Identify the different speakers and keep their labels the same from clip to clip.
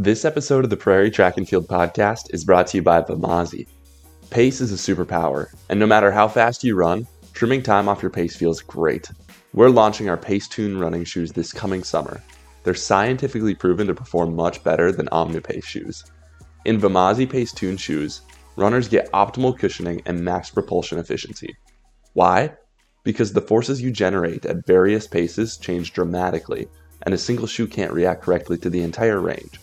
Speaker 1: This episode of the Prairie Track and Field podcast is brought to you by Vimazi. Pace is a superpower, and no matter how fast you run, trimming time off your pace feels great. We're launching our Pace Tune running shoes this coming summer. They're scientifically proven to perform much better than Omnipace shoes. In Vimazi Pace Tune shoes, runners get optimal cushioning and max propulsion efficiency. Why? Because the forces you generate at various paces change dramatically, and a single shoe can't react correctly to the entire range.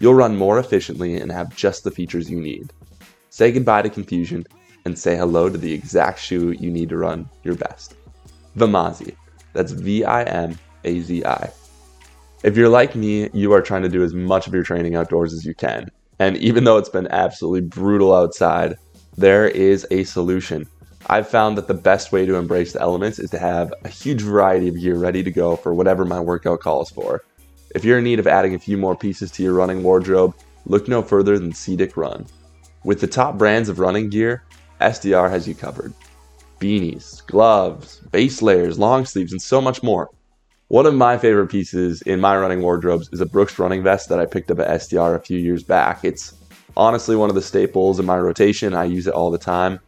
Speaker 1: You'll run more efficiently and have just the features you need. Say goodbye to confusion and say hello to the exact shoe you need to run your best. Vimazi. That's V I M A Z I. If you're like me, you are trying to do as much of your training outdoors as you can. And even though it's been absolutely brutal outside, there is a solution. I've found that the best way to embrace the elements is to have a huge variety of gear ready to go for whatever my workout calls for. If you're in need of adding a few more pieces to your running wardrobe, look no further than Cedic Run. With the top brands of running gear, SDR has you covered. Beanies, gloves, base layers, long sleeves, and so much more. One of my favorite pieces in my running wardrobes is a Brooks running vest that I picked up at SDR a few years back. It's honestly one of the staples in my rotation. I use it all the time.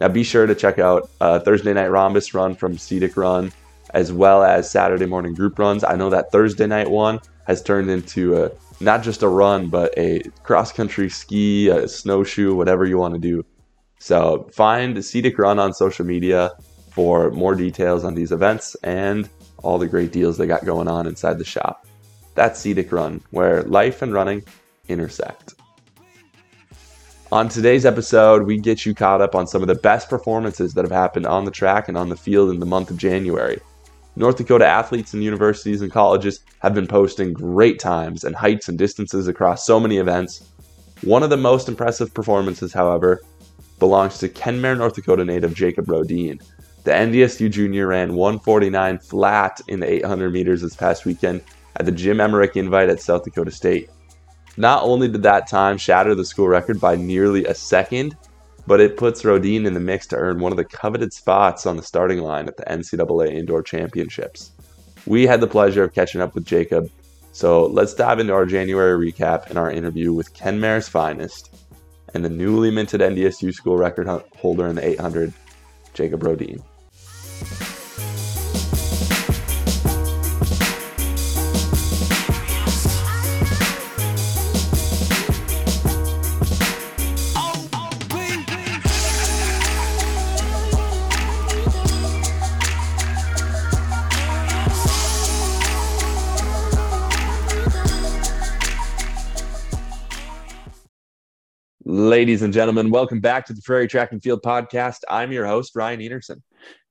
Speaker 1: Now be sure to check out uh, Thursday Night Rhombus Run from Cedic Run as well as Saturday morning group runs. I know that Thursday night one has turned into a not just a run, but a cross country ski, a snowshoe, whatever you want to do. So find Cedic Run on social media for more details on these events and all the great deals they got going on inside the shop. That's Cedic Run, where life and running intersect. On today's episode, we get you caught up on some of the best performances that have happened on the track and on the field in the month of January. North Dakota athletes and universities and colleges have been posting great times and heights and distances across so many events. One of the most impressive performances, however, belongs to Kenmare, North Dakota native Jacob Rodin. The NDSU junior ran 149 flat in the 800 meters this past weekend at the Jim Emmerich Invite at South Dakota State. Not only did that time shatter the school record by nearly a second, but it puts Rodin in the mix to earn one of the coveted spots on the starting line at the NCAA Indoor Championships. We had the pleasure of catching up with Jacob, so let's dive into our January recap and our interview with Kenmare's finest and the newly minted NDSU school record holder in the 800, Jacob Rodin. Ladies and gentlemen, welcome back to the Prairie Track and Field Podcast. I'm your host, Ryan Enerson.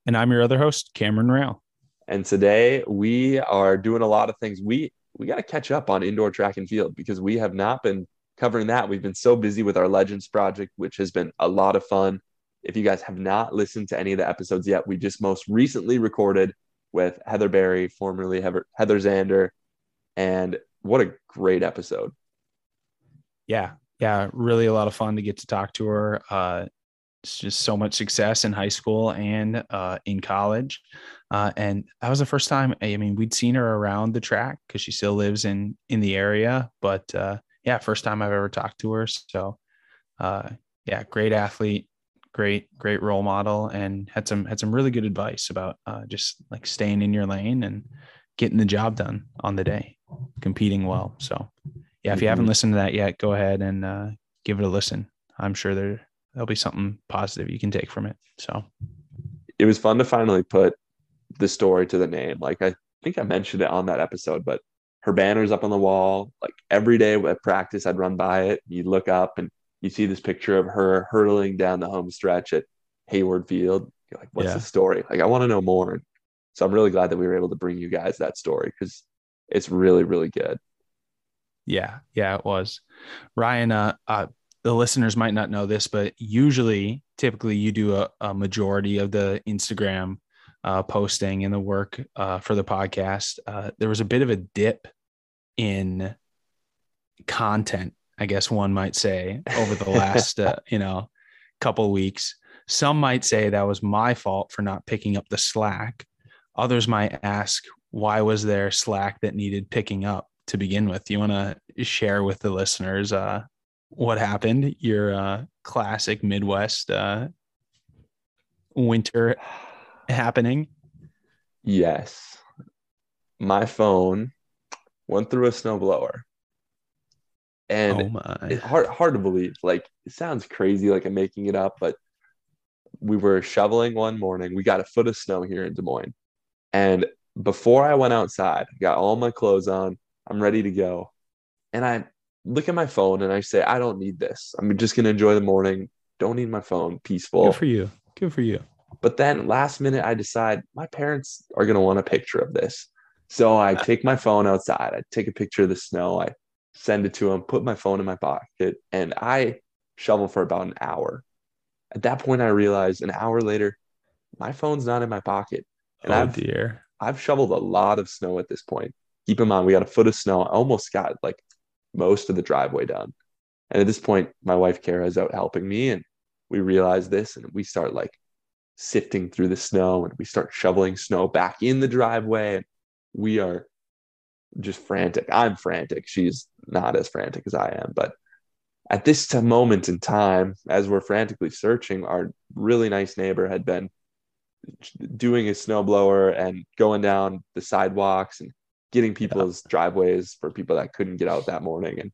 Speaker 2: And I'm your other host, Cameron Rail.
Speaker 1: And today we are doing a lot of things. We we got to catch up on indoor track and field because we have not been covering that. We've been so busy with our Legends project, which has been a lot of fun. If you guys have not listened to any of the episodes yet, we just most recently recorded with Heather Barry, formerly Heather, Heather Zander. And what a great episode.
Speaker 2: Yeah, yeah, really a lot of fun to get to talk to her. Uh, it's just so much success in high school and uh, in college. Uh, and that was the first time. I mean, we'd seen her around the track because she still lives in in the area. But uh, yeah, first time I've ever talked to her. So uh, yeah, great athlete, great great role model, and had some had some really good advice about uh, just like staying in your lane and getting the job done on the day, competing well. So yeah, if you haven't mm-hmm. listened to that yet, go ahead and uh, give it a listen. I'm sure there there'll be something positive you can take from it. So
Speaker 1: it was fun to finally put the story to the name. Like I think I mentioned it on that episode, but her banner's up on the wall. Like every day at practice, I'd run by it. You look up and you see this picture of her hurtling down the home stretch at Hayward Field. You're like, what's yeah. the story? Like I want to know more. So I'm really glad that we were able to bring you guys that story because it's really, really good.
Speaker 2: Yeah, yeah, it was. Ryan, uh, uh, the listeners might not know this, but usually, typically, you do a, a majority of the Instagram uh, posting and the work uh, for the podcast. Uh, there was a bit of a dip in content, I guess one might say, over the last, uh, you know, couple weeks. Some might say that was my fault for not picking up the slack. Others might ask, why was there slack that needed picking up? To begin with. You want to share with the listeners uh, what happened? Your uh, classic Midwest uh, winter happening.
Speaker 1: Yes. My phone went through a snowblower. And
Speaker 2: oh
Speaker 1: it's hard hard to believe. Like it sounds crazy, like I'm making it up, but we were shoveling one morning. We got a foot of snow here in Des Moines. And before I went outside, got all my clothes on, I'm ready to go. And I look at my phone and I say, I don't need this. I'm just gonna enjoy the morning. Don't need my phone. Peaceful.
Speaker 2: Good for you. Good for you.
Speaker 1: But then last minute, I decide my parents are going to want a picture of this. So I take my phone outside. I take a picture of the snow. I send it to them, put my phone in my pocket, and I shovel for about an hour. At that point, I realized an hour later, my phone's not in my pocket. And
Speaker 2: oh
Speaker 1: I've,
Speaker 2: dear.
Speaker 1: I've shoveled a lot of snow at this point. Keep in mind, we got a foot of snow. I almost got like most of the driveway done. And at this point, my wife Kara is out helping me, and we realize this, and we start like sifting through the snow, and we start shoveling snow back in the driveway. And we are just frantic. I'm frantic. She's not as frantic as I am, but at this moment in time, as we're frantically searching, our really nice neighbor had been doing his snowblower and going down the sidewalks and getting people's yeah. driveways for people that couldn't get out that morning. And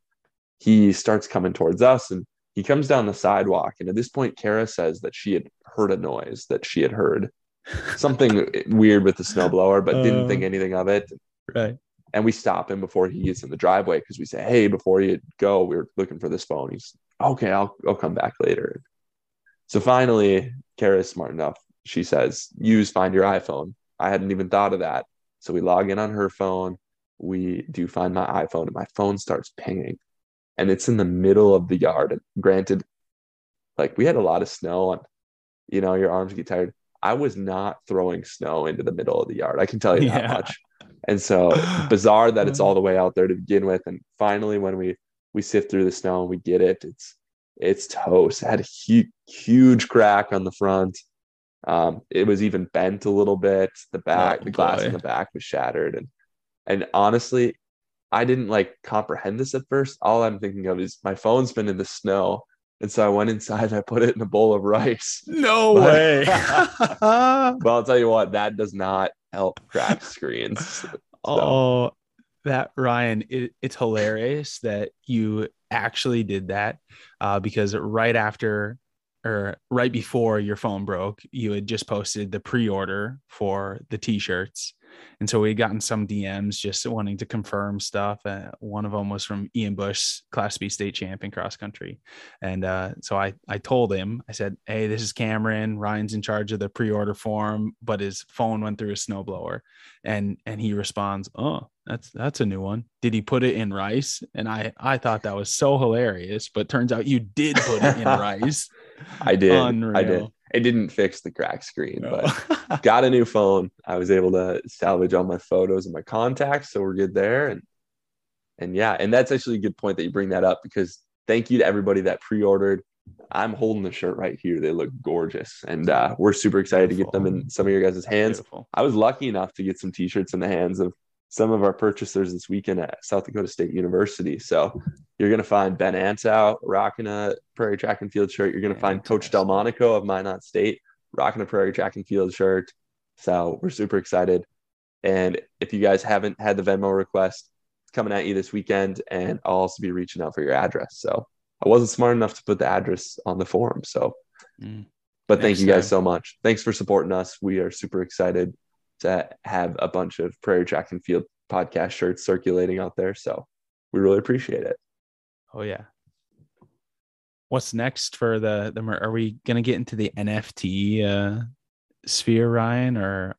Speaker 1: he starts coming towards us and he comes down the sidewalk. And at this point, Kara says that she had heard a noise, that she had heard something weird with the snowblower, but uh, didn't think uh, anything of it.
Speaker 2: Right.
Speaker 1: And we stop him before he gets in the driveway because we say, Hey, before you go, we are looking for this phone. He's okay, I'll I'll come back later. So finally, Kara is smart enough. She says, use find your iPhone. I hadn't even thought of that. So we log in on her phone. We do find my iPhone, and my phone starts pinging. And it's in the middle of the yard. And granted, like we had a lot of snow and you know, your arms get tired. I was not throwing snow into the middle of the yard. I can tell you yeah. that much. And so bizarre that it's all the way out there to begin with. And finally, when we we sift through the snow and we get it, it's it's toast. It had a huge huge crack on the front. Um, it was even bent a little bit. The back, oh, the glass boy. in the back was shattered. And and honestly, I didn't like comprehend this at first. All I'm thinking of is my phone's been in the snow. And so I went inside and I put it in a bowl of rice.
Speaker 2: No but, way.
Speaker 1: well, I'll tell you what, that does not help crack screens. So.
Speaker 2: Oh, that Ryan, it, it's hilarious that you actually did that uh, because right after or right before your phone broke, you had just posted the pre-order for the t-shirts. And so we had gotten some DMs just wanting to confirm stuff. Uh, one of them was from Ian Bush, Class B state champion cross country. And uh, so I, I told him, I said, Hey, this is Cameron. Ryan's in charge of the pre-order form, but his phone went through a snowblower. And and he responds, Oh, that's that's a new one. Did he put it in rice? And I I thought that was so hilarious, but turns out you did put it in rice.
Speaker 1: I did. Unreal. I did. It didn't fix the crack screen, no. but got a new phone. I was able to salvage all my photos and my contacts, so we're good there. And and yeah, and that's actually a good point that you bring that up because thank you to everybody that pre-ordered. I'm holding the shirt right here. They look gorgeous, and uh, we're super excited Beautiful. to get them in some of your guys' hands. I was lucky enough to get some T-shirts in the hands of some of our purchasers this weekend at South Dakota State University. So you're going to find Ben Ansau rocking a Prairie Track and Field shirt. You're going to find Coach Delmonico of Minot State rocking a Prairie Track and Field shirt. So we're super excited. And if you guys haven't had the Venmo request, it's coming at you this weekend. And I'll also be reaching out for your address. So I wasn't smart enough to put the address on the form. So, mm. but thank you guys time. so much. Thanks for supporting us. We are super excited to have a bunch of Prairie Track and Field podcast shirts circulating out there. So we really appreciate it.
Speaker 2: Oh yeah. What's next for the the are we gonna get into the NFT uh sphere, Ryan, or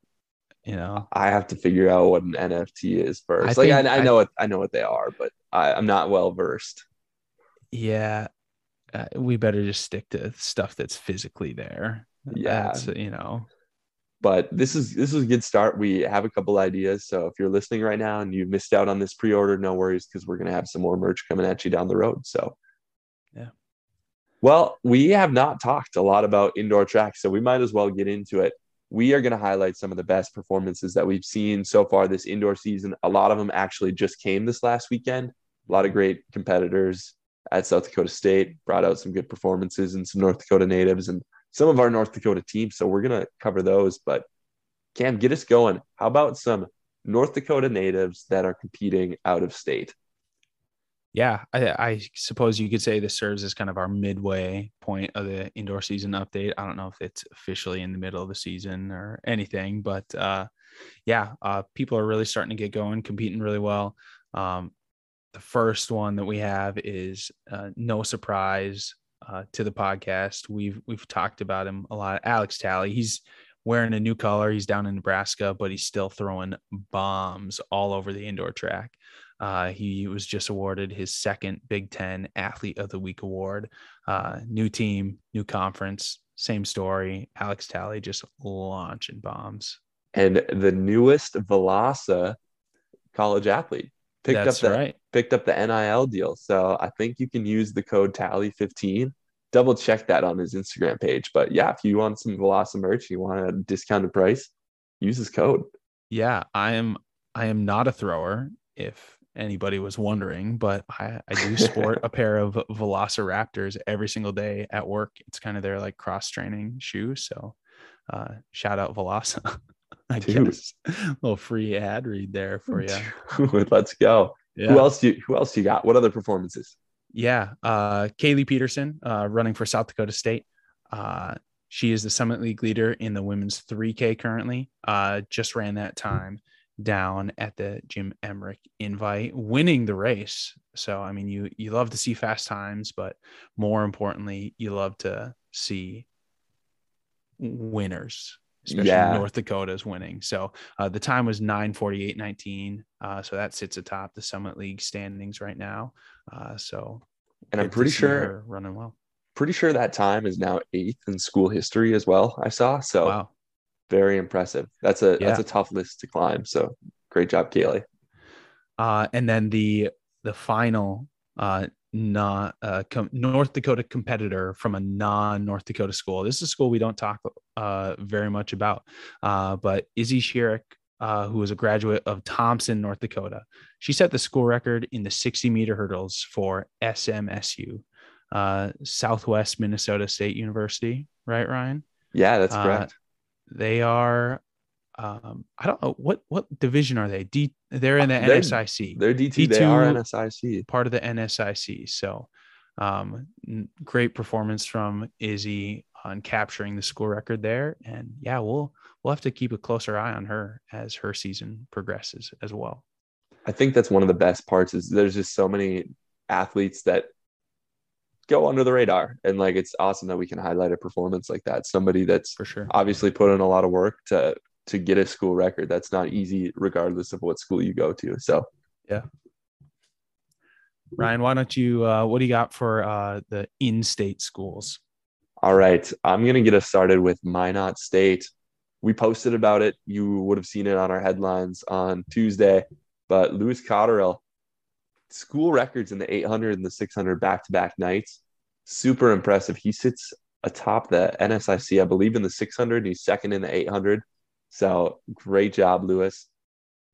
Speaker 2: you know?
Speaker 1: I have to figure out what an NFT is first. I like I, I, know I, what I know what they are, but I, I'm not well versed.
Speaker 2: Yeah, uh, we better just stick to stuff that's physically there.
Speaker 1: Yeah,
Speaker 2: that's, you know
Speaker 1: but this is this is a good start. We have a couple ideas. So if you're listening right now and you missed out on this pre-order, no worries because we're gonna have some more merch coming at you down the road. So
Speaker 2: yeah.
Speaker 1: Well, we have not talked a lot about indoor track, so we might as well get into it. We are going to highlight some of the best performances that we've seen so far this indoor season. A lot of them actually just came this last weekend. a lot of great competitors at South Dakota State, brought out some good performances and some North Dakota natives and some of our North Dakota teams. So we're going to cover those. But Cam, get us going. How about some North Dakota natives that are competing out of state?
Speaker 2: Yeah, I, I, suppose you could say this serves as kind of our midway point of the indoor season update. I don't know if it's officially in the middle of the season or anything, but uh, yeah, uh, people are really starting to get going, competing really well. Um, the first one that we have is uh, no surprise uh, to the podcast. We've we've talked about him a lot. Alex Talley. He's wearing a new color. He's down in Nebraska, but he's still throwing bombs all over the indoor track. Uh, he was just awarded his second Big Ten Athlete of the Week award. Uh, new team, new conference, same story. Alex Talley just launching bombs.
Speaker 1: And the newest Velaasa college athlete picked
Speaker 2: That's
Speaker 1: up the
Speaker 2: right.
Speaker 1: picked up the NIL deal. So I think you can use the code Tally15. Double check that on his Instagram page. But yeah, if you want some Velaasa merch, you want a discounted price, use his code.
Speaker 2: Yeah, I am I am not a thrower if anybody was wondering, but I, I do sport a pair of Velociraptors every single day at work. It's kind of their like cross training shoe. So uh, shout out Velaasa. I
Speaker 1: Dude.
Speaker 2: guess a little free ad read there for you.
Speaker 1: Let's go.
Speaker 2: Yeah.
Speaker 1: Who else do you, who else you got? What other performances?
Speaker 2: Yeah. Uh, Kaylee Peterson, uh, running for South Dakota State. Uh, she is the Summit League leader in the women's 3K currently. Uh, just ran that time down at the Jim Emmerich invite, winning the race. So, I mean, you you love to see fast times, but more importantly, you love to see winners, especially
Speaker 1: Yeah.
Speaker 2: North Dakota is winning. So uh, the time was 948.19. Uh, so that sits atop the Summit League standings right now. Uh, so,
Speaker 1: And I'm pretty sure
Speaker 2: running well.
Speaker 1: pretty sure that time is now eighth in school history as well. I saw. So
Speaker 2: Wow.
Speaker 1: very impressive. That's a
Speaker 2: Yeah.
Speaker 1: that's a tough list to climb. So great job, Kaylee.
Speaker 2: Uh, and then the the final uh, not uh, com- North Dakota competitor from a non North Dakota school. This is a school we don't talk uh, very much about, uh, but Izzy Sherrick, uh, who was a graduate of Thompson, North Dakota, she set the school record in the 60 meter hurdles for SMSU, uh, Southwest Minnesota State University. Right, Ryan?
Speaker 1: Yeah, that's
Speaker 2: Uh,
Speaker 1: correct.
Speaker 2: They are. Um, I don't know what what division are they? D. They're in the
Speaker 1: They're-
Speaker 2: NSIC
Speaker 1: They're D2, they are NSIC.
Speaker 2: part of the NSIC. So, um, great performance from Izzy on capturing the school record there. And yeah, we'll we'll have to keep a closer eye on her as her season progresses as well.
Speaker 1: I think that's one of the best parts is there's just so many athletes that go under the radar. And like it's awesome that we can highlight a performance like that. Somebody that's
Speaker 2: For sure.
Speaker 1: obviously put in a lot of work to to get a school record. That's not easy regardless of what school you go to. So yeah.
Speaker 2: Ryan, why don't you? Uh, what do you got for uh, the in-state schools?
Speaker 1: All right. I'm going to get us started with Minot State. We posted about it. You would have seen it on our headlines on Tuesday. But Lewis Cotterill, school records in the 800 and the 600 back to back nights. Super impressive. He sits atop the NSIC, I believe, in the 600, he's second in the 800. So great job, Lewis.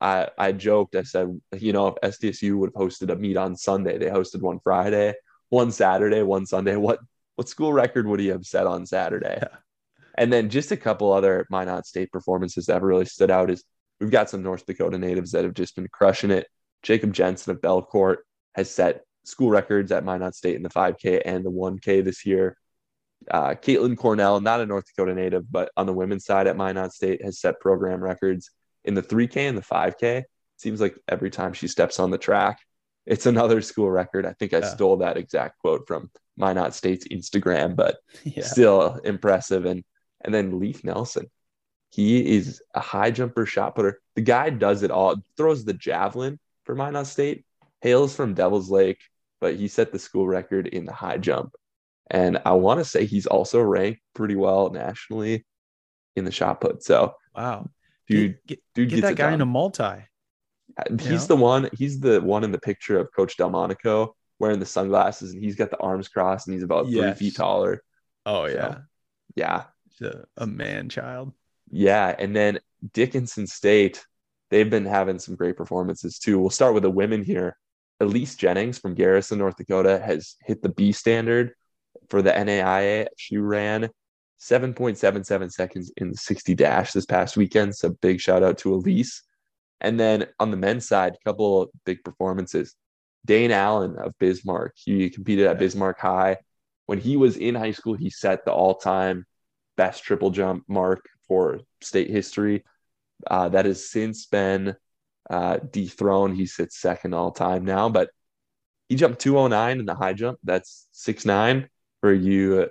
Speaker 1: I, I joked, I said, you know, if SDSU would have hosted a meet on Sunday, they hosted one Friday, one Saturday, one Sunday. What what school record would he have set on Saturday?
Speaker 2: Yeah.
Speaker 1: And then just a couple other Minot State performances that really stood out is we've got some North Dakota natives that have just been crushing it. Jacob Jensen of Belcourt has set school records at Minot State in the 5K and the 1K this year. Uh, Caitlin Cornell, not a North Dakota native, but on the women's side at Minot State, has set program records in the 3K and the 5K. Seems like every time she steps on the track, it's another school record. I think I
Speaker 2: Yeah.
Speaker 1: stole that exact quote from Minot State's Instagram, but
Speaker 2: Yeah.
Speaker 1: still impressive. And and then Leaf Nelson, he is a high jumper, shot putter. The guy does it all. Throws the javelin for Minot State. Hails from Devil's Lake, but he set the school record in the high jump. And I want to say he's also ranked pretty well nationally in the shot put. So
Speaker 2: Wow.
Speaker 1: dude,
Speaker 2: get,
Speaker 1: dude
Speaker 2: get that guy in a multi.
Speaker 1: Uh, he's
Speaker 2: know?
Speaker 1: the one. He's the one in the picture of Coach Delmonico wearing the sunglasses, and he's got the arms crossed, and he's about three feet taller.
Speaker 2: Oh
Speaker 1: yeah. Yeah,
Speaker 2: a, a man child.
Speaker 1: Yeah, and then Dickinson State, they've been having some great performances too. We'll start with the women here. Elise Jennings from Garrison, North Dakota, has hit the B standard for the NAIA. She ran 7.77 seconds in the 60 dash this past weekend. So big shout out to Elise. And then on the men's side, a couple of big performances. Dane Allen of Bismarck, he competed at Bismarck High. When he was in high school, he set the all time best triple jump mark for state history. Uh, that has since been uh, dethroned. He sits second all time now, but he jumped 209 in the high jump. That's six nine for you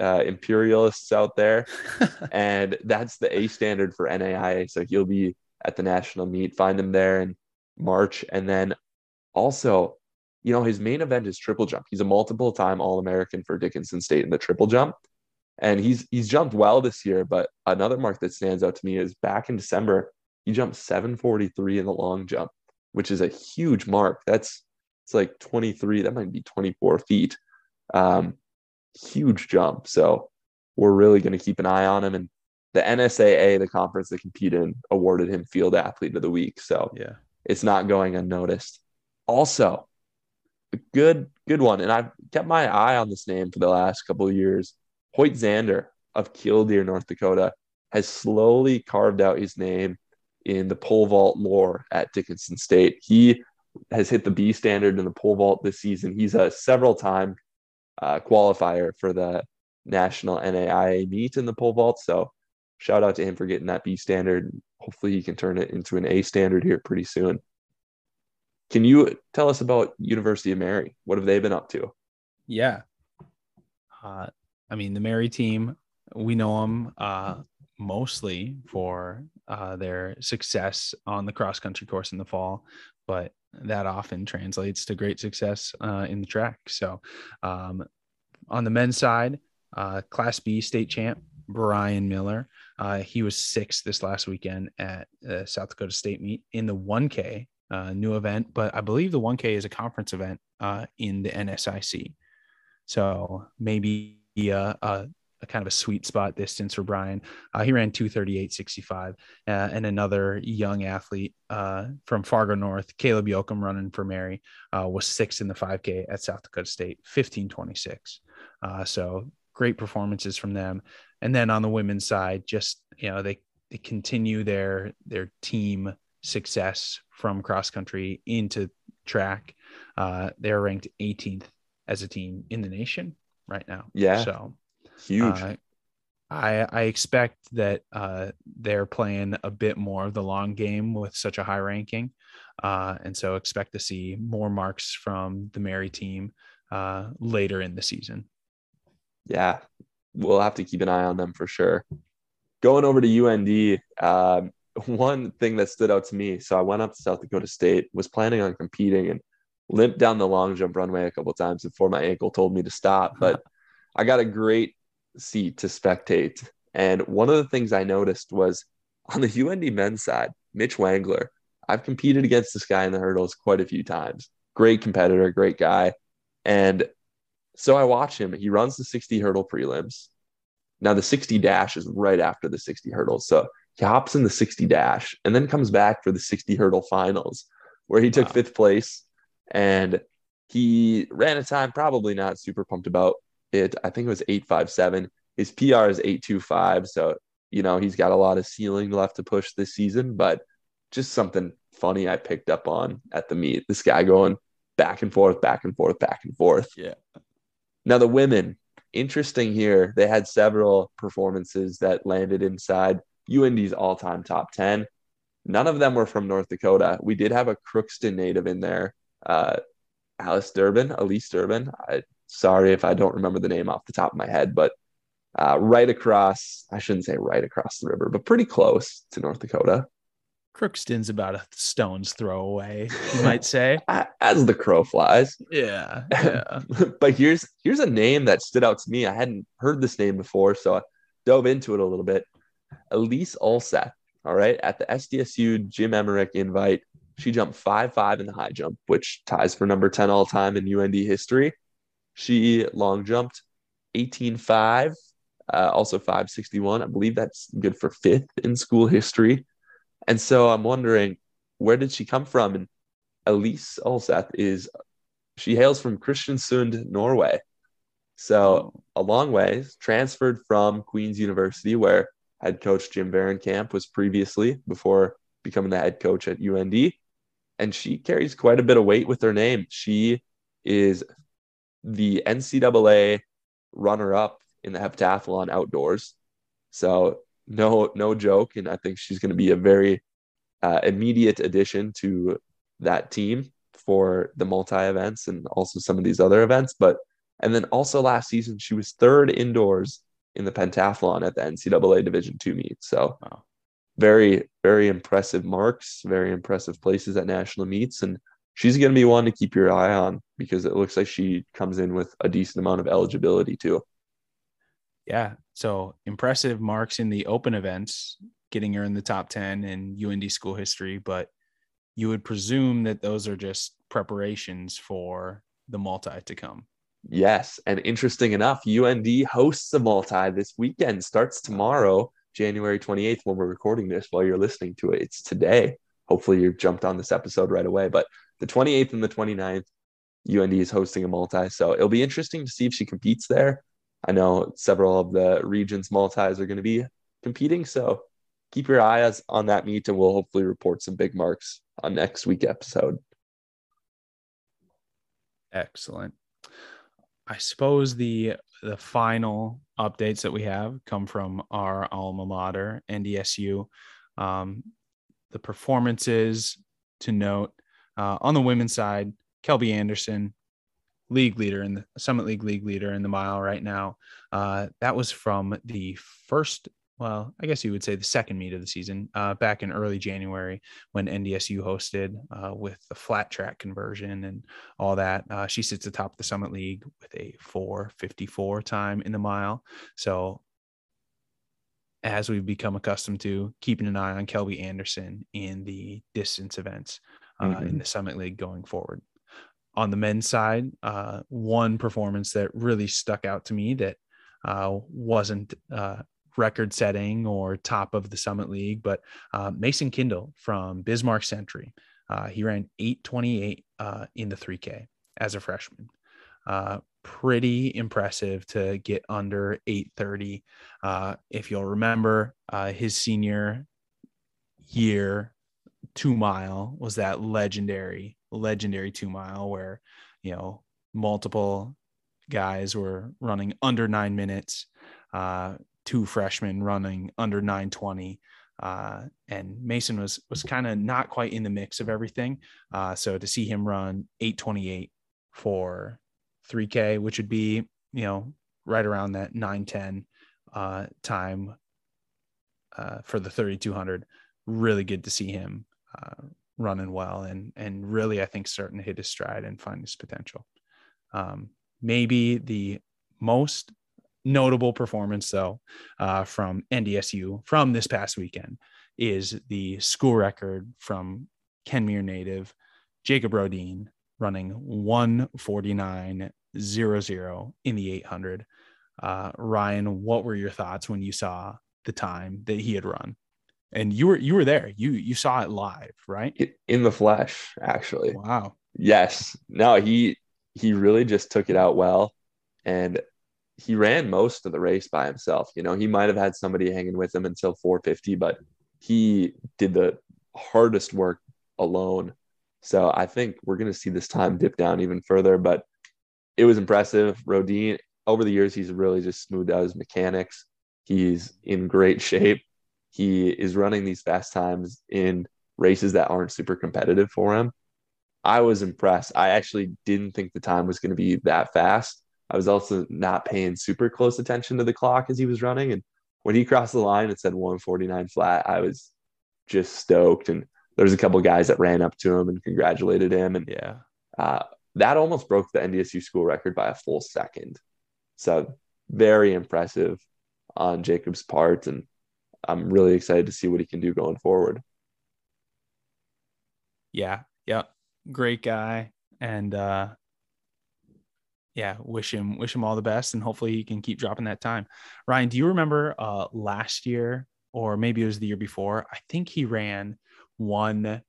Speaker 1: uh, imperialists out there. and that's the A standard for NAIA. So he'll be at the national meet. Find him there in March. And then also, you know, his main event is triple jump. He's a multiple time All American for Dickinson State in the triple jump. And he's he's jumped well this year, but another mark that stands out to me is back in December, he jumped 743 in the long jump, which is a huge mark. That's it's like 23, that might be 24 feet. Um, huge jump. So we're really going to keep an eye on him. And the NSAA, the conference they compete in, awarded him Field Athlete of the Week. So
Speaker 2: yeah,
Speaker 1: it's not going unnoticed. Also, a good good one, and I've kept my eye on this name for the last couple of years. Hoyt Zander of Killdeer, North Dakota, has slowly carved out his name in the pole vault lore at Dickinson State. He has hit the B standard in the pole vault this season. He's a several time uh, qualifier for the national NAIA meet in the pole vault. So shout out to him for getting that B standard. Hopefully he can turn it into an A standard here pretty soon. Can you tell us about University of Mary? What have they been up to?
Speaker 2: Yeah. Uh, I mean, the Mary team, we know them uh, mostly for uh, their success on the cross country course in the fall, but that often translates to great success uh, in the track. So, um, on the men's side, uh, Class B state champ Brian Miller, uh, he was sixth this last weekend at uh, South Dakota State meet in the 1K uh, new event, but I believe the 1K is a conference event uh, in the NSIC. So maybe a, a kind of a sweet spot distance for Brian. Uh, he ran 238.65. Uh, and another young athlete uh, from Fargo North, Caleb Yoakum, running for Mary, uh, was sixth in the 5K at South Dakota State, 15.26. Uh, so great performances from them. And then on the women's side, just, you know, they, they continue their, their team success from cross country into track. Uh, they're ranked 18th as a team in the nation right now.
Speaker 1: Yeah.
Speaker 2: So
Speaker 1: Huge.
Speaker 2: Uh, I I expect that uh, they're playing a bit more of the long game with such a high ranking, uh, and so expect to see more marks from the Mary team uh, later in the season.
Speaker 1: Yeah, we'll have to keep an eye on them for sure. Going over to UND, um, one thing that stood out to me. So I went up to South Dakota State, was planning on competing, and limped down the long jump runway a couple times before my ankle told me to stop. But I got a great seat to spectate. And one of the things I noticed was on the UND men's side, Mitch Wangler. I've competed against this guy in the hurdles quite a few times. Great competitor, great guy. And so I watch him. He runs the 60 hurdle prelims. Now the 60 dash is right after the 60 hurdles. So he hops in the 60 dash and then comes back for the 60 hurdle finals where he took wow. fifth place and he ran a time probably not super pumped about it. I think it was 857. His PR is 825. So, you know, he's got a lot of ceiling left to push this season, but just something funny I picked up on at the meet. This guy going back and forth, back and forth, back and forth.
Speaker 2: Yeah.
Speaker 1: Now, the women, interesting here. They had several performances that landed inside UND's all time top 10. None of them were from North Dakota. We did have a Crookston native in there, uh, Alice Durbin, Elise Durbin. I Sorry if I don't remember the name off the top of my head, but uh, right across, I shouldn't say right across the river, but pretty close to North Dakota.
Speaker 2: Crookston's about a stone's throw away, you might say.
Speaker 1: As the crow flies.
Speaker 2: Yeah. yeah.
Speaker 1: but here's here's a name that stood out to me. I hadn't heard this name before, so I dove into it a little bit. Elise Ulseth, all right, at the SDSU Jim Emmerich invite. She jumped 5 5 in the high jump, which ties for number 10 all time in UND history. She long jumped 18.5, uh, also 561. I believe that's good for fifth in school history. And so I'm wondering, where did she come from? And Elise Olseth is she hails from Kristiansund, Norway. So a long ways, transferred from Queen's University, where head coach Jim Camp was previously before becoming the head coach at UND. And she carries quite a bit of weight with her name. She is the NCAA runner up in the heptathlon outdoors. So no, no joke. And I think she's going to be a very uh, immediate addition to that team for the multi events and also some of these other events. But and then also last season she was third indoors in the pentathlon at the NCAA Division two meet. So wow. very very impressive marks, very impressive places at national meets, and she's going to be one to keep your eye on because it looks like she comes in with a decent amount of eligibility too.
Speaker 2: Yeah, so impressive marks in the open events, getting her in the top ten in UND school history, but you would presume that those are just preparations for the multi to come.
Speaker 1: Yes. And interesting enough, UND hosts a multi this weekend, starts tomorrow, January 28th, when we're recording this while you're listening to it. It's today. Hopefully, you jumped on this episode right away. But the 28th and the 29th, UND is hosting a multi. So it'll be interesting to see if she competes there. I know several of the region's multis are going to be competing. So keep your eyes on that meet and we'll hopefully report some big marks on next week episode.
Speaker 2: Excellent. I suppose the the final updates that we have come from our alma mater, NDSU. Um, the performances to note uh, on the women's side, Kelby Anderson, league leader in the Summit League league leader in the mile right now. Uh, that was from the first well, I guess you would say the second meet of the season, uh, back in early January when NDSU hosted uh, with the flat track conversion and all that. Uh, she sits atop the Summit League with a 454 time in the mile. So, as we've become accustomed to, keeping an eye on Kelby Anderson in the distance events uh, mm-hmm. in the Summit League going forward. On the men's side, uh, one performance that really stuck out to me that uh, wasn't record setting or top of the Summit League, but uh, Mason Kindle from Bismarck Century. Uh, he ran 828 uh, in the 3K as a freshman. Uh, pretty impressive to get under 830. Uh, if you'll remember, uh, his senior year two mile was that legendary, legendary two mile where, you know, multiple guys were running under nine minutes. Uh, two freshmen running under 920. Uh, and Mason was was kind of not quite in the mix of everything. Uh, so to see him run 828 for 3K, which would be you know right around that 910 uh, time uh, for the 3200, really good to see him uh, running well and and really I think starting to hit his stride and find his potential. Um, maybe the most notable performance, though, uh, from NDSU from this past weekend is the school record from Kenmare native Jacob Rodin running 149.00 in the 800. Uh, Ryan, what were your thoughts when you saw the time that he had run? And you were you were there. You you saw it live, right?
Speaker 1: In the flesh, actually.
Speaker 2: Wow.
Speaker 1: Yes. No, he he really just took it out well. And he ran most of the race by himself. You know, he might have had somebody hanging with him until 450, but he did the hardest work alone. So I think we're going to see this time dip down even further, but it was impressive. Rodin, over the years, he's really just smoothed out his mechanics. He's in great shape. He is running these fast times in races that aren't super competitive for him. I was impressed. I actually didn't think the time was going to be that fast. I was also not paying super close attention to the clock as he was running. And when he crossed the line, it said 149 flat. I was just stoked. And there was a couple guys that ran up to him and congratulated him. And
Speaker 2: yeah,
Speaker 1: uh, that almost broke the NDSU school record by a full second. So very impressive on Jacob's part. And I'm really excited to see what he can do going forward.
Speaker 2: Yeah. Yeah. Great guy. And uh, yeah, wish him wish him all the best, and hopefully he can keep dropping that time. Ryan, do you remember uh, last year, or maybe it was the year before? I think he ran one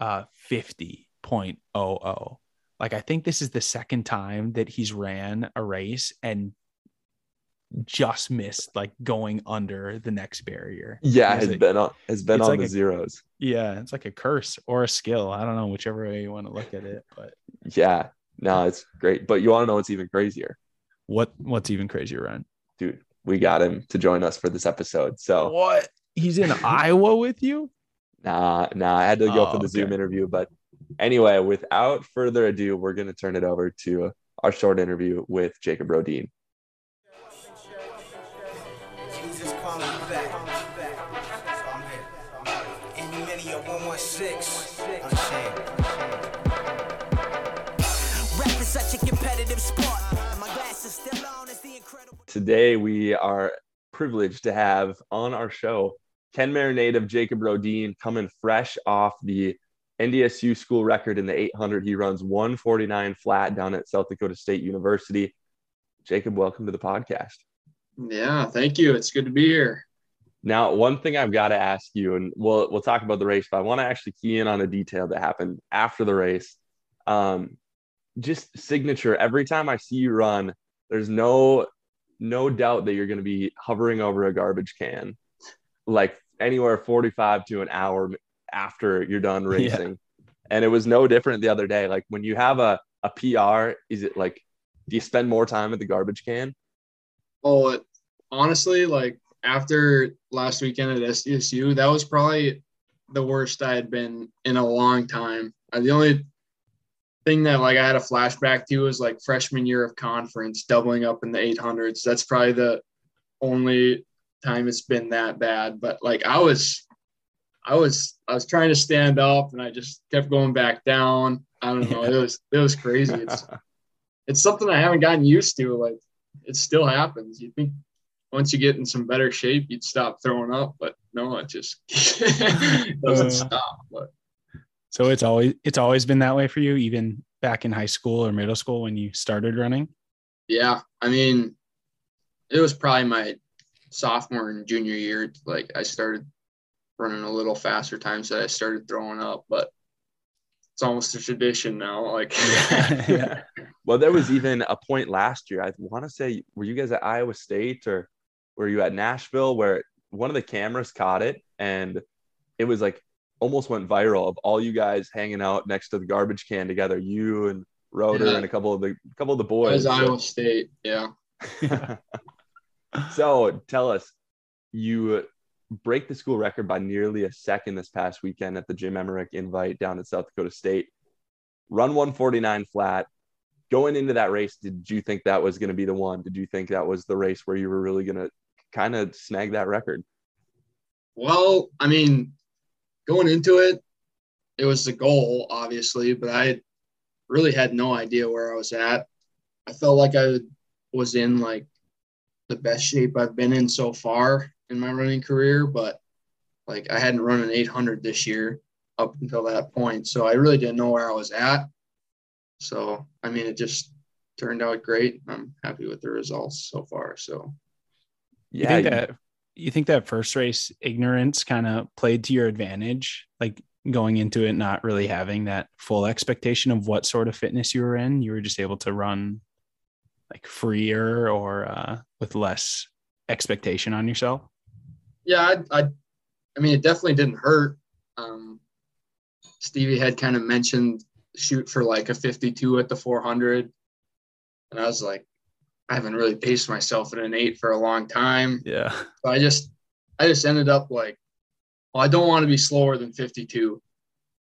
Speaker 2: uh, fifty 0.00. Like I think this is the second time that he's ran a race and just missed like going under the next barrier.
Speaker 1: Yeah, has been on has been on
Speaker 2: like
Speaker 1: the
Speaker 2: a-
Speaker 1: zeros.
Speaker 2: Yeah, it's like a curse or a skill. I don't know whichever way you want to look at it, but
Speaker 1: Yeah, no, it's great. But you want to know what's even crazier,
Speaker 2: what what's even crazier, Ryan?
Speaker 1: dude? We got him to join us for this episode. So
Speaker 2: What? He's in Iowa with you?
Speaker 1: nah, nah, I had to go
Speaker 2: Oh,
Speaker 1: for the oh,
Speaker 2: Zoom
Speaker 1: interview. But anyway, without further ado, we're gonna turn it over to our short interview with Jacob
Speaker 3: Rodin.
Speaker 1: Today we are privileged to have on our show Kenmare native Jacob Rodin coming fresh off the NDSU school record in the 800. He runs 149 flat down at South Dakota State University. Jacob, welcome to the podcast.
Speaker 4: Yeah, thank you. It's good to be here.
Speaker 1: Now, one thing I've got to ask you, and we'll we'll talk about the race, but I want to actually key in on a detail that happened after the race. Um, just signature. Every time I see you run, there's no no doubt that you're going to be hovering over a garbage can, like anywhere 45 to an hour after you're done
Speaker 2: Yeah.
Speaker 1: racing. And it was no different the other day. Like when you have a a PR, is it like do you spend more time at the garbage can?
Speaker 4: Oh, it, honestly, like after last weekend at SDSU, that was probably the worst I had been in a long time. Uh, the only thing that like I had a flashback to was like freshman year of conference, doubling up in the 800s. That's probably the only time it's been that bad. But like I was, I was, I was trying to stand up and I just kept going back down. I don't know. It was, it was crazy. It's, it's something I haven't gotten used to. Like it still happens. You think once you get in some better shape, you'd stop throwing up, but no, it just doesn't
Speaker 2: Uh.
Speaker 4: stop. But
Speaker 2: So it's always it's always been that way for you, even back in high school or middle school when you started running.
Speaker 4: yeah, I mean, it was probably my sophomore and junior year. Like I started running a little faster times that I started throwing up, but it's almost a tradition now. Like,
Speaker 2: yeah.
Speaker 1: Well, there was even a point last year. I want to say, were you guys at Iowa State or were you at Nashville where one of the cameras caught it and it was like almost went viral of all you guys hanging out next to the garbage can together, you and Roder
Speaker 4: Yeah.
Speaker 1: and a couple of the couple of the boys.
Speaker 4: was Iowa State. Yeah.
Speaker 1: so tell us, you break the school record by nearly a second this past weekend at the Jim Emmerich invite down at South Dakota State. Run 149 flat. Going into that race, did you think that was going to be the one? Did you think that was the race where you were really going to kind of snag that record?
Speaker 4: Well, I mean, going into it, it was the goal, obviously, but I really had no idea where I was at. I felt like I was in like the best shape I've been in so far in my running career, but like I hadn't run an 800 this year up until that point. So I really didn't know where I was at. So, I mean, it just turned out great. I'm happy with the results so far. So,
Speaker 2: You
Speaker 1: Yeah,
Speaker 2: think that you think that first race ignorance kind of played to your advantage, like going into it not really having that full expectation of what sort of fitness you were in. You were just able to run like freer or uh, with less expectation on yourself.
Speaker 4: yeah, I, I, I mean, it definitely didn't hurt. Um, Stevie had kind of mentioned shoot for like a 52 at the 400, and I was like, I haven't really paced myself at an eight for a long time.
Speaker 2: Yeah.
Speaker 4: So I just, I just ended up like, well, I don't want to be slower than 52,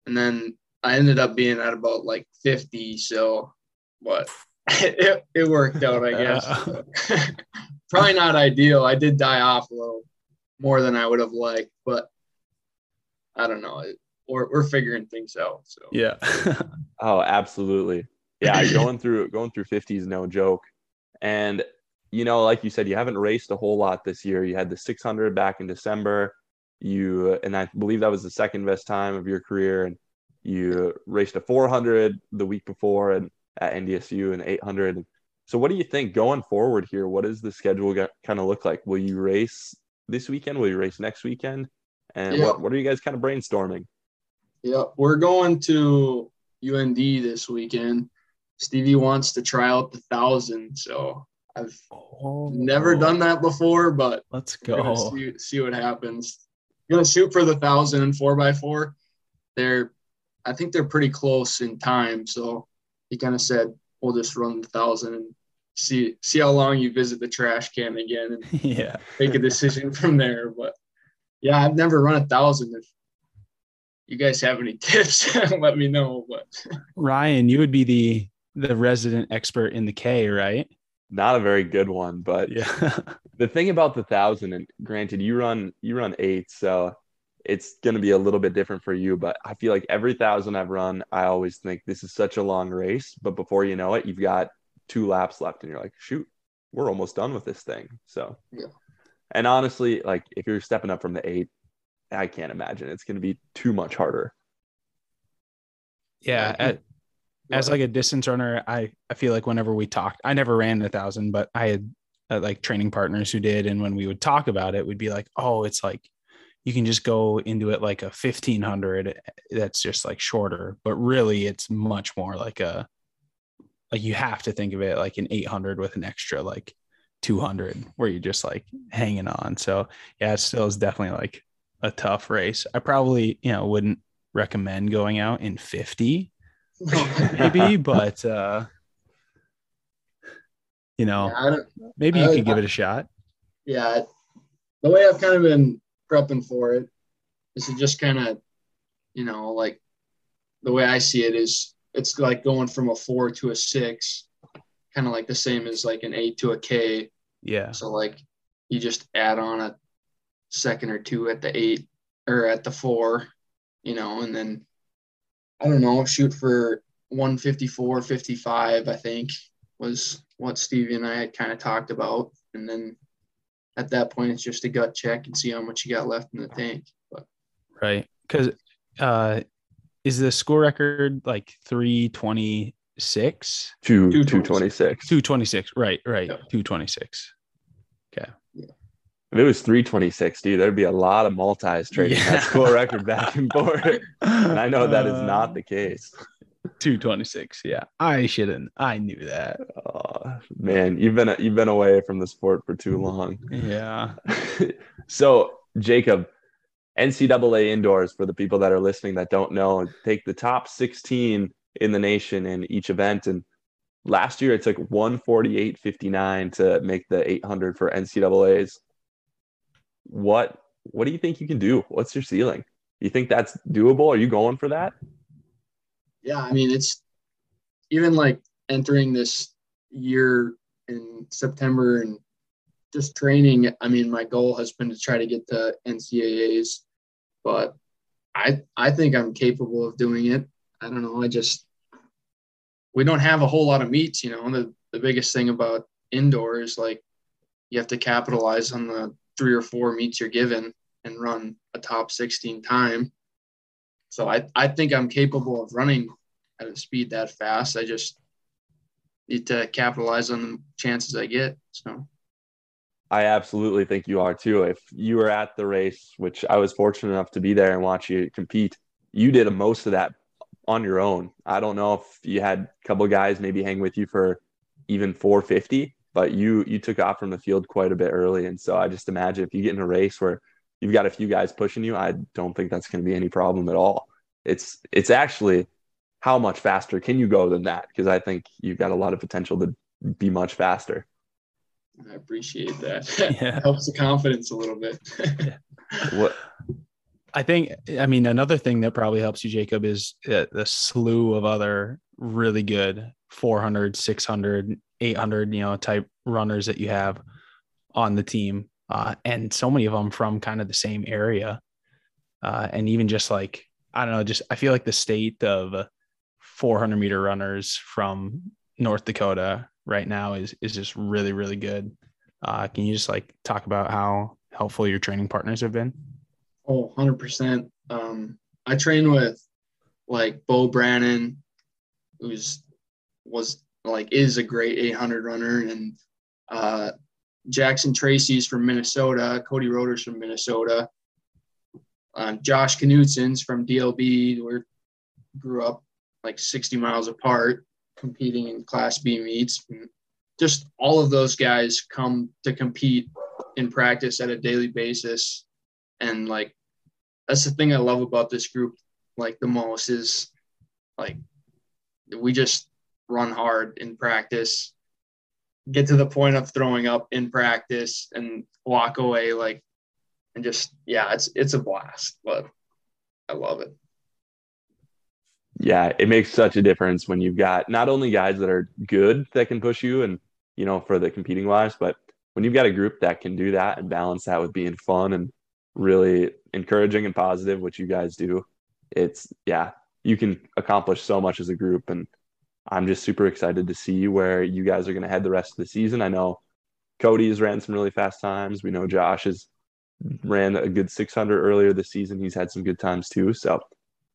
Speaker 4: and then I ended up being at about like 50. So, what? it, it worked out, I guess. Probably not ideal. I did die off a little more than I would have liked, but I don't know. It, we're, we're figuring things out. So
Speaker 2: Yeah.
Speaker 1: Oh, absolutely. Yeah, going through going through 50 is no joke. And you know, like you said, you haven't raced a whole lot this year. You had the 600 back in December. You and I believe that was the second best time of your career. And you raced a 400 the week before and at NDSU and 800. So, what do you think going forward here? What does the schedule kind of look like? Will you race this weekend? Will you race next weekend? And
Speaker 4: Yeah.
Speaker 1: what, what are you guys kind of brainstorming?
Speaker 4: yeah, we're going to UND this weekend. Stevie wants to try out the thousand, so I've
Speaker 2: Oh,
Speaker 4: never done that before, but
Speaker 2: Let's go.
Speaker 4: see, see what happens. gonna shoot for the thousand and four by four. They're, I think they're pretty close in time. So he kind of said, "We'll just run the thousand and see see how long you visit the trash can again and
Speaker 2: yeah.
Speaker 4: make a decision from there." But yeah, I've never run a thousand. If you guys have any tips, let me know. But
Speaker 2: Ryan, you would be the the resident expert in the K, right?
Speaker 1: Not a very good one, but
Speaker 2: Yeah.
Speaker 1: the thing about the thousand, and granted, you run you run eight, so it's going to be a little bit different for you. But I feel like every thousand I've run, I always think this is such a long race. But before you know it, you've got two laps left, and you're like, shoot, we're almost done with this thing. So,
Speaker 4: Yeah.
Speaker 1: and honestly, like if you're stepping up from the eight, I can't imagine it's going to be too much harder.
Speaker 2: yeah.
Speaker 4: Yeah,
Speaker 2: At, as like a distance runner, I I feel like whenever we talked, I never ran a thousand, but I had uh, like training partners who did, and when we would talk about it, we'd be like, oh, it's like you can just go into it like a fifteen hundred. That's just like shorter, but really, it's much more like a like you have to think of it like an eight hundred with an extra like two hundred, where you're just like hanging on. So yeah, it still is definitely like a tough race. I probably you know wouldn't recommend going out in fifty maybe, but uh, you know,
Speaker 4: Yeah,
Speaker 2: maybe you
Speaker 4: I-
Speaker 2: could give it a shot.
Speaker 4: yeah, the way I've kind of been prepping for it is to just kind of, you know, like the way I see it is it's like going from a four to a six, kind of like the same as like an eight to a K.
Speaker 2: Yeah,
Speaker 4: So like you just add on a second or two at the eight or at the four, you know, and then I don't know, shoot for 154, 55, I think was what Stevie and I had kind of talked about. And then at that point, it's just a gut check and see how much you got left in the tank. But
Speaker 2: right. Because uh, is the school record like three twenty six?
Speaker 1: Two two
Speaker 4: 226.
Speaker 1: twenty six.
Speaker 2: Two twenty six. Right, right.
Speaker 4: Yeah.
Speaker 2: Two twenty six. Okay.
Speaker 1: If it was 326, dude, there'd be a lot of multis trading
Speaker 2: Yeah.
Speaker 1: that school record back and forth. And I know that is not the uh, case.
Speaker 2: two twenty six. Yeah, I shouldn't. I knew that.
Speaker 1: Oh, man, you've been you've been away from the sport for too long.
Speaker 2: Yeah.
Speaker 1: so, Jacob, NCAA indoors for the people that are listening that don't know, take the top 16 in the nation in each event. And last year it took 148.59 to make the 800 for NCAA's. What what do you think you can do? What's your ceiling? You think that's doable? Are you going for that?
Speaker 4: yeah, I mean, it's even like entering this year in September and just training. I mean, my goal has been to try to get the NCAAs, but I I think I'm capable of doing it. I don't know. I just we don't have a whole lot of meets, you know. The the biggest thing about indoor is like you have to capitalize on the three or four meets you're given and run a top 16 time. So I, I think I'm capable of running at a speed that fast. I just need to capitalize on the chances I get. So
Speaker 1: I absolutely think you are too. If you were at the race, which I was fortunate enough to be there and watch you compete, you did most of that on your own. I don't know if you had a couple guys maybe hang with you for even 450, but you you took off from the field quite a bit early. And so I just imagine if you get in a race where you've got a few guys pushing you, I don't think that's going to be any problem at all. It's it's actually how much faster can you go than that? Because I think you've got a lot of potential to be much faster.
Speaker 4: I appreciate that.
Speaker 2: Yeah.
Speaker 4: Helps the confidence a little bit.
Speaker 1: What
Speaker 2: I think, I mean, another thing that probably helps you, Jacob, is uh, the slew of other really good 400, 600, 800, you know, type runners that you have on the team. Uh, and so many of them from kind of the same area. Uh, and even just like, I don't know, just I feel like the state of uh, 400 meter runners from North Dakota right now is is just really, really good. Uh, can you just like talk about how helpful your training partners have been?
Speaker 4: Oh, 100%. Um, I train with like Bo Brannon, who's was like is a great 800 runner, and uh, Jackson Tracy's from Minnesota, Cody Roder's from Minnesota, um, Josh Knutson's from DLB, where grew up like 60 miles apart, competing in Class B meets. And just all of those guys come to compete in practice at a daily basis. And like, that's the thing I love about this group, like the most is like, we just run hard in practice, get to the point of throwing up in practice and walk away like, and just, yeah, it's, it's a blast, but I love it.
Speaker 1: Yeah, it makes such a difference when you've got not only guys that are good that can push you and, you know, for the competing wise, but when you've got a group that can do that and balance that with being fun and really encouraging and positive, which you guys do, it's, yeah, you can accomplish so much as a group. And I'm just super excited to see where you guys are going to head the rest of the season. I know Cody's ran some really fast times. We know Josh has ran a good 600 earlier this season. He's had some good times too. So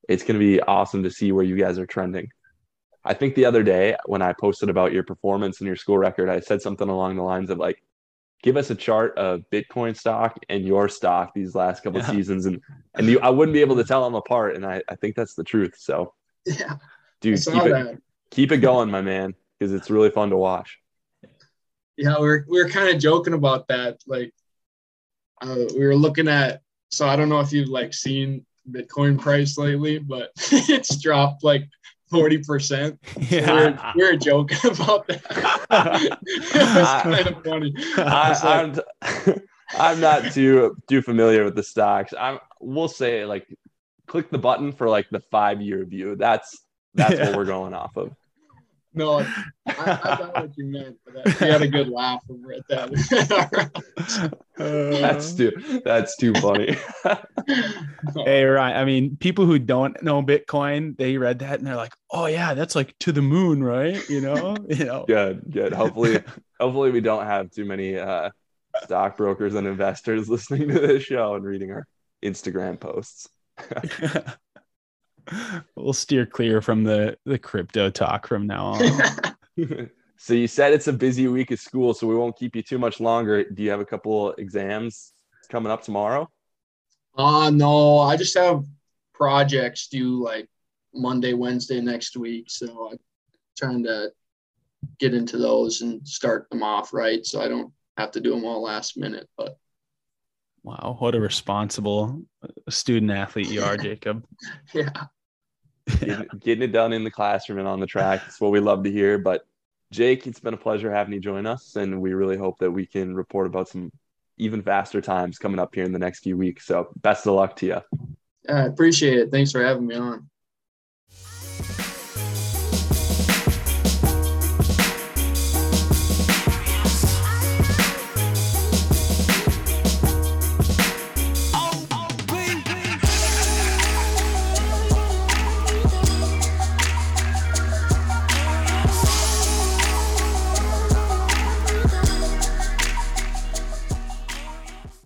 Speaker 1: it's going to be awesome to see where you guys are trending. I think the other day when I posted about your performance and your school record, I said something along the lines of like, give us a chart of Bitcoin stock and your stock these last couple yeah. seasons. And, and you, I wouldn't be able to tell them apart. And I, I think that's the truth. So
Speaker 4: yeah,
Speaker 1: dude, keep it, keep it going, my man, because it's really fun to watch.
Speaker 4: Yeah. We we're, we we're kind of joking about that. Like uh, we were looking at, so I don't know if you've like seen Bitcoin price lately, but it's dropped like 40%. Yeah. we are joking about that. it's kind of funny.
Speaker 1: I, am like, I'm not too too familiar with the stocks. I'm we'll say like click the button for like the five year view. That's that's yeah. what we're going off of.
Speaker 4: No, I, I got what you meant, but we had a good laugh over at that.
Speaker 1: that's too that's too funny.
Speaker 2: hey, right. I mean, people who don't know Bitcoin, they read that and they're like, "Oh yeah, that's like to the moon, right?" You know, you know.
Speaker 1: Good, good. Hopefully, hopefully we don't have too many uh, stockbrokers and investors listening to this show and reading our Instagram posts
Speaker 2: we'll steer clear from the the crypto talk from now
Speaker 1: on. so you said it's a busy week of school, so we won't keep you too much longer. Do you have a couple exams coming up tomorrow?
Speaker 4: Uh no, I just have projects due like Monday, Wednesday next week. So I'm trying to get into those and start them off right so I don't have to do them all last minute. But
Speaker 2: Wow, what a responsible uh, student athlete you are, Jacob.
Speaker 4: yeah.
Speaker 1: Getting, getting, it done in the classroom and on the track. It's what we love to hear. But Jake, it's been a pleasure having you join us. And we really hope that we can report about some even faster times coming up here in the next few weeks. So best of luck to you.
Speaker 4: I appreciate it. Thanks for having me on.